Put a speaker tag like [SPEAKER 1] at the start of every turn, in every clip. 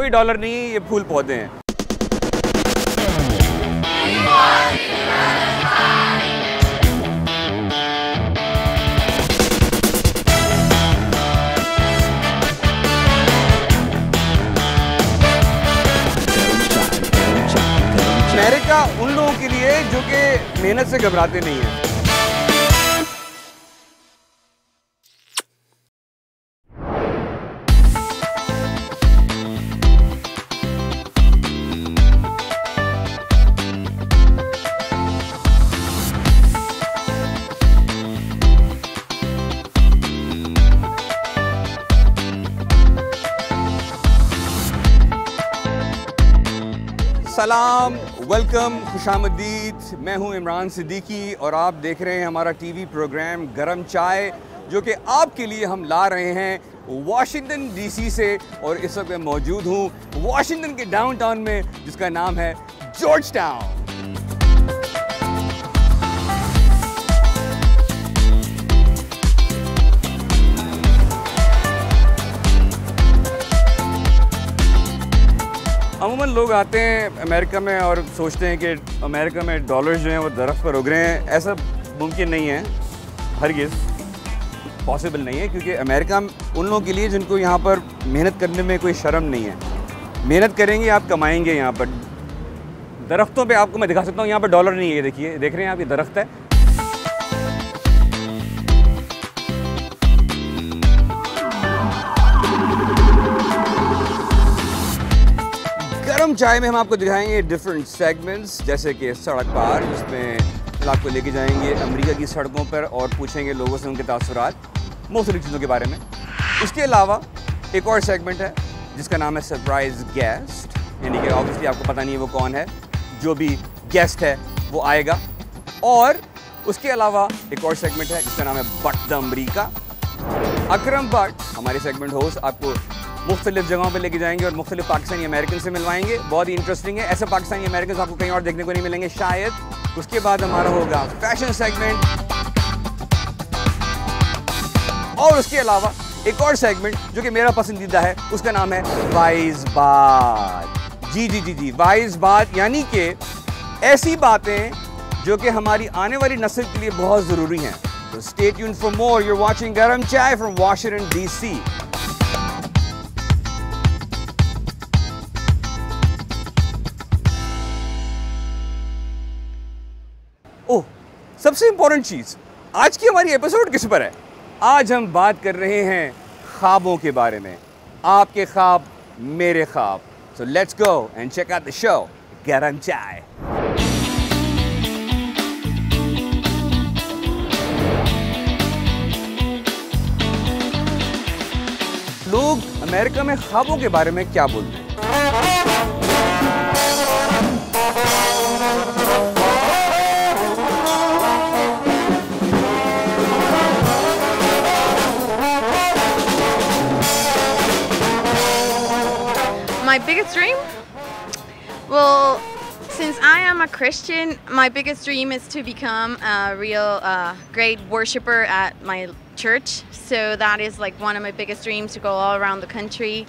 [SPEAKER 1] کوئی ڈالر نہیں ہے یہ پھول پودے ہیں۔ امریکہ ان لوگوں کے لیے جو کہ محنت سے گھبراتے نہیں ہیں۔ سلام ویلکم خوش آمدید۔ میں ہوں عمران صدیقی اور آپ دیکھ رہے ہیں ہمارا T V programme Garam Chai, جو کہ آپ کے لیے ہم لا رہے ہیں واشنگٹن ڈی سی سے۔ اور اس وقت میں موجود ہوں واشنگٹن کے ڈاؤن ٹاؤن میں، جس کا نام ہے جارج ٹاؤن۔ عموماً لوگ آتے ہیں امریکہ میں اور سوچتے ہیں کہ امریکہ میں ڈالرز جو ہیں وہ درخت پر اگ رہے ہیں۔ ایسا ممکن نہیں ہے، ہرگز پاسبل نہیں ہے، کیونکہ امریکہ ان لوگوں کے لیے جن کو یہاں پر محنت کرنے میں کوئی شرم نہیں ہے۔ محنت کریں گے، آپ کمائیں گے یہاں پر۔ درختوں پہ آپ کو میں دکھا سکتا ہوں، یہاں پر ڈالر نہیں ہے، یہ دیکھیے، دیکھ رہے ہیں آپ، یہ درخت ہے۔ گرم چائے میں ہم آپ کو دکھائیں گے ڈفرینٹ سیگمنٹس جیسے کہ سڑک پار، جس میں آپ کو لے کے جائیں گے امریکہ کی سڑکوں پر اور پوچھیں گے لوگوں سے ان کے تاثرات مختلف چیزوں کے بارے میں۔ اس کے علاوہ ایک اور سیگمنٹ ہے، جس کا نام ہے سرپرائز گیسٹ یعنی کہ آبویسلی آپ کو پتہ نہیں ہے وہ کون ہے، جو بھی گیسٹ ہے وہ آئے گا۔ اور اس کے علاوہ ایک اور سیگمنٹ ہے، جس کا نام ہے بٹ دا امریکہ۔ اکرم بٹ ہمارے سیگمنٹ ہوسٹ آپ کو مختلف جگہوں پہ لے کے جائیں گے اور مختلف پاکستانی امریکن سے ملوائیں گے۔ بہت ہی انٹرسٹنگ ہے۔ ایسے پاکستانی امریکن آپ کو کہیں اور دیکھنے کو نہیں ملیں گے۔ شاید اس کے بعد ہمارا ہوگا فیشن سیگمنٹ اور اس کے علاوہ ایک اور سیگمنٹ جو کہ میرا پسندیدہ ہے، اس کا نام ہے وائز بات جی جی جی جی وائز بات یعنی کہ ایسی باتیں جو کہ ہماری آنے والی نسل کے لیے بہت ضروری ہیں۔ تو stay tuned for more you watching Garam Chai from Washington D C سے امپورٹنٹ چیز، آج کی ہماری ایپیسوڈ کس پر ہے؟ آج ہم بات کر رہے ہیں خوابوں کے بارے میں۔ آپ کے خواب، میرے خواب۔ So let's go and check out the show Garam Chai. لوگ امریکہ میں خوابوں کے بارے میں کیا بولتے ہیں؟
[SPEAKER 2] Biggest dream? Well, since I am a Christian, my biggest dream is to become a real uh, great worshiper at my church. So that is like one of my biggest dreams to go all around the country,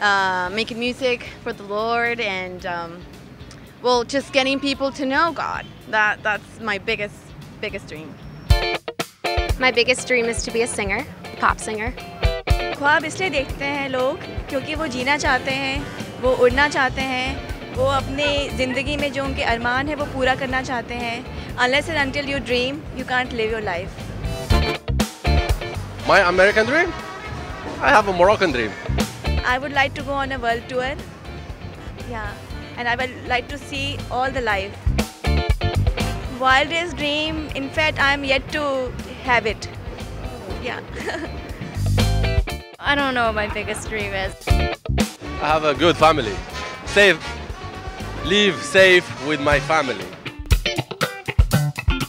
[SPEAKER 2] uh, making music for the Lord, and um, well, just getting people to know God. That that's my biggest biggest dream.
[SPEAKER 3] My biggest dream is to be a singer, a pop singer.
[SPEAKER 4] خواب اس لیے دیکھتے ہیں لوگ کیونکہ وہ جینا چاہتے ہیں وہ اڑنا چاہتے ہیں وہ اپنے زندگی میں جو ان کے ارمان ہے وہ پورا کرنا چاہتے ہیں unless and until you dream you can't live your life
[SPEAKER 5] My American dream? I have a Moroccan dream.
[SPEAKER 4] I would like to go on a world tour yeah and I would like to see all the life wildest dream in fact I'm yet to have it yeah
[SPEAKER 3] I don't know what my biggest dream is.
[SPEAKER 5] I have a good family. Safe. Live safe with my family.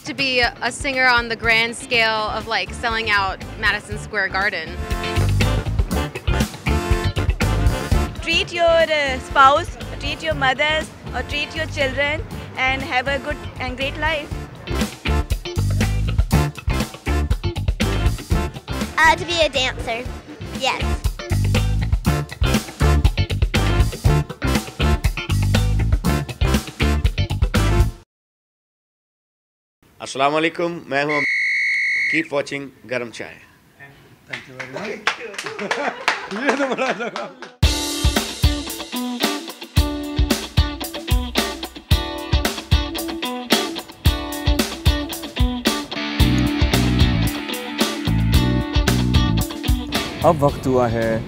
[SPEAKER 3] To be a, a singer on the grand scale of like selling out Madison Square Garden.
[SPEAKER 4] treat your uh, spouse, treat your mothers, or treat your children, and have a good and great life.
[SPEAKER 6] Uh, to be a dancer. Yes. السلام علیکم میں ہوں keep watching Garam چائے۔
[SPEAKER 1] اب وقت ہوا ہے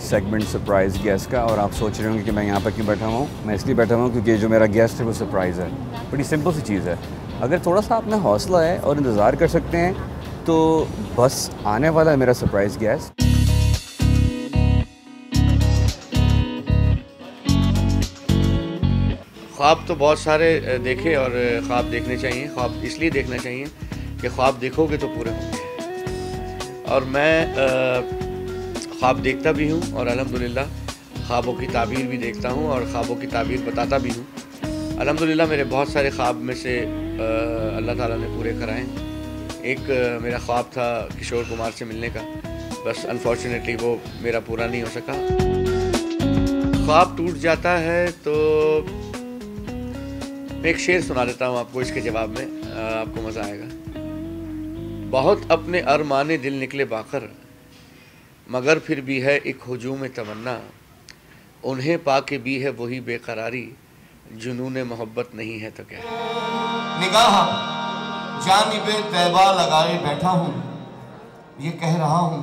[SPEAKER 1] segment surprise guest کا اور آپ سوچ رہے ہوں گے کہ میں یہاں پر کیوں بیٹھا ہوں۔ میں اس لیے بیٹھا ہوں کیونکہ جو میرا گیسٹ ہے وہ سرپرائز ہے۔ بڑی سمپل سی چیز ہے۔ اگر تھوڑا سا آپ میں حوصلہ ہے اور انتظار کر سکتے ہیں، تو بس آنے والا ہے میرا سرپرائز گیسٹ
[SPEAKER 6] خواب تو بہت سارے دیکھے اور خواب دیکھنے چاہیے، خواب اس لیے دیکھنا چاہیے کہ خواب دیکھو گے تو پورے ہوں گے اور میں خواب دیکھتا بھی ہوں اور الحمدللہ خوابوں کی تعبیر بھی دیکھتا ہوں اور خوابوں کی تعبیر بتاتا بھی ہوں۔ الحمدللہ میرے بہت سارے خواب میں سے اللہ تعالیٰ نے پورے کرائے ایک میرا خواب تھا کشور کمار سے ملنے کا۔ بس انفارچونیٹلی وہ میرا پورا نہیں ہو سکا۔ خواب ٹوٹ جاتا ہے تو میں ایک شعر سنا دیتا ہوں آپ کو اس کے جواب میں۔ آپ کو مزہ آئے گا۔ بہت اپنے ارمان دل نکلے باخر، مگر پھر بھی ہے ایک ہجوم تمنا۔ انہیں پا کے بھی ہے وہی بے قراری، جنون محبت نہیں ہے تو کیا۔
[SPEAKER 7] نگاہ جانب طیبہ لگائے بیٹھا ہوں، یہ کہہ رہا ہوں،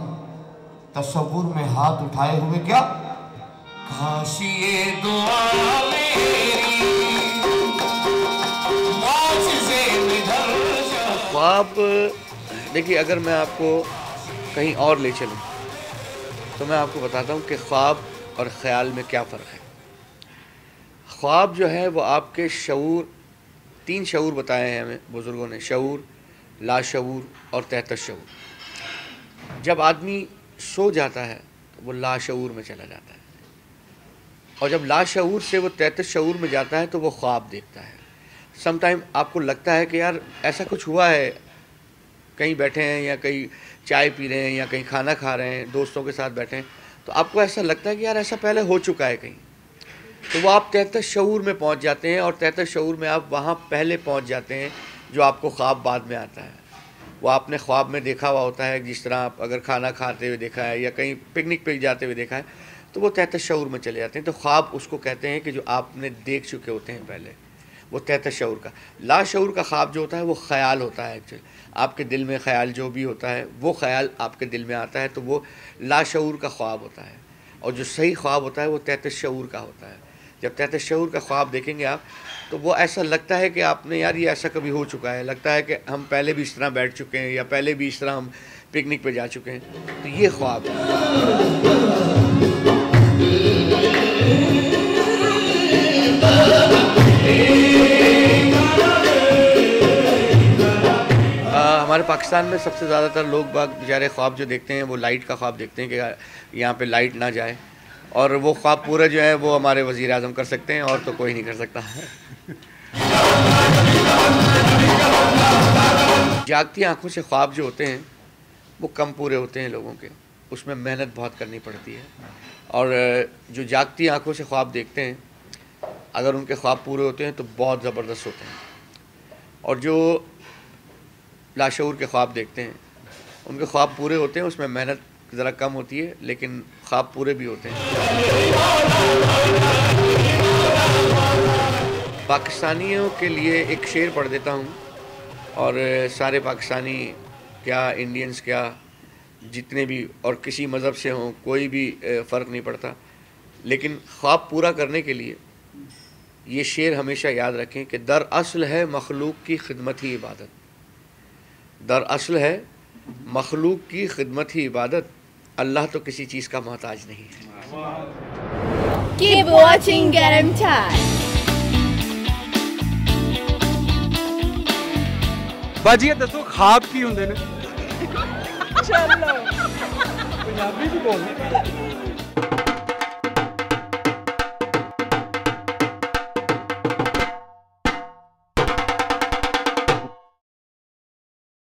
[SPEAKER 7] تصور میں ہاتھ اٹھائے ہوئے کیا؟ کاش یہ دعا میری، معجزے
[SPEAKER 6] خواب دیکھیے، اگر میں آپ کو کہیں اور لے چلوں، تو میں آپ کو بتاتا ہوں کہ خواب اور خیال میں کیا فرق ہے۔ خواب جو ہے وہ آپ کے شعور تین شعور بتائے ہیں ہمیں، بزرگوں نے، شعور، لاشعور اور تحت شعور جب آدمی سو جاتا ہے، تو وہ لاشعور میں چلا جاتا ہے۔ اور جب لاشعور سے وہ تحت شعور میں جاتا ہے، تو وہ خواب دیکھتا ہے۔ سم ٹائم آپ کو لگتا ہے کہ یار، ایسا کچھ ہوا ہے۔ کہیں بیٹھے ہیں یا کہیں چائے پی رہے ہیں یا کہیں کھانا کھا رہے ہیں، دوستوں کے ساتھ بیٹھے ہیں، تو آپ کو ایسا لگتا ہے کہ یار، ایسا پہلے ہو چکا ہے کہیں۔ تو وہ آپ تحت شعور میں پہنچ جاتے ہیں اور تحت شعور میں آپ وہاں پہلے پہنچ جاتے ہیں جو آپ کو خواب بعد میں آتا ہے۔ وہ آپ نے خواب میں دیکھا ہوا ہوتا ہے، جس طرح آپ اگر کھانا کھاتے ہوئے دیکھا ہے یا کہیں پکنک پہ جاتے ہوئے دیکھا ہے، تو وہ تحت شعور میں چلے جاتے ہیں۔ تو خواب اس کو کہتے ہیں کہ جو آپ نے دیکھ چکے ہوتے ہیں پہلے، وہ تحت شعور کا۔ لا شعور کا خواب جو ہوتا ہے، وہ خیال ہوتا ہے۔ ایکچولی آپ کے دل میں خیال جو بھی ہوتا ہے، وہ خیال آپ کے دل میں آتا ہے، تو وہ لا شعور کا خواب ہوتا ہے۔ اور جو صحیح خواب ہوتا ہے، وہ تحت شعور کا ہوتا ہے۔ جب تحت شعور کا خواب دیکھیں گے آپ، تو وہ ایسا لگتا ہے کہ آپ نے، یار یہ ایسا کبھی ہو چکا ہے، لگتا ہے کہ ہم پہلے بھی اس طرح بیٹھ چکے ہیں یا پہلے بھی اس طرح ہم پکنک پہ جا چکے ہیں۔ تو یہ خواب۔ ہے ہمارے پاکستان میں سب سے زیادہ تر لوگ باغ بیچارے خواب جو دیکھتے ہیں، وہ لائٹ کا خواب دیکھتے ہیں کہ یہاں پہ لائٹ نہ جائے۔ اور وہ خواب پورا جو ہے وہ ہمارے وزیر اعظم کر سکتے ہیں، اور تو کوئی نہیں کر سکتا۔ جاگتی آنکھوں سے خواب جو ہوتے ہیں، وہ کم پورے ہوتے ہیں لوگوں کے۔ اس میں محنت بہت کرنی پڑتی ہے۔ اور جو جاگتی آنکھوں سے خواب دیکھتے ہیں، اگر ان کے خواب پورے ہوتے ہیں تو بہت زبردست ہوتے ہیں۔ اور جو لاشعور کے خواب دیکھتے ہیں، ان کے خواب پورے ہوتے ہیں، اس میں محنت ذرا کم ہوتی ہے، لیکن خواب پورے بھی ہوتے ہیں۔ پاکستانیوں کے لیے ایک شعر پڑھ دیتا ہوں۔ اور سارے پاکستانی، کیا انڈینز، کیا جتنے بھی، اور کسی مذہب سے ہوں، کوئی بھی فرق نہیں پڑتا۔ لیکن خواب پورا کرنے کے لیے یہ شعر ہمیشہ یاد رکھیں کہ در اصل ہے مخلوق کی خدمت ہی عبادت۔ در اصل ہے مخلوق کی خدمت ہی عبادت اللہ تو کسی چیز کا محتاج نہیں ہے
[SPEAKER 8] Keep watching Garam Time.
[SPEAKER 9] ਬਾਜੀ ਇਹ ਦੱਸੋ ਖਾਬ ਕੀ ਹੁੰਦੇ ਨੇ ਚਲੋ ਪੰਜਾਬੀ ਚ ਬੋਲ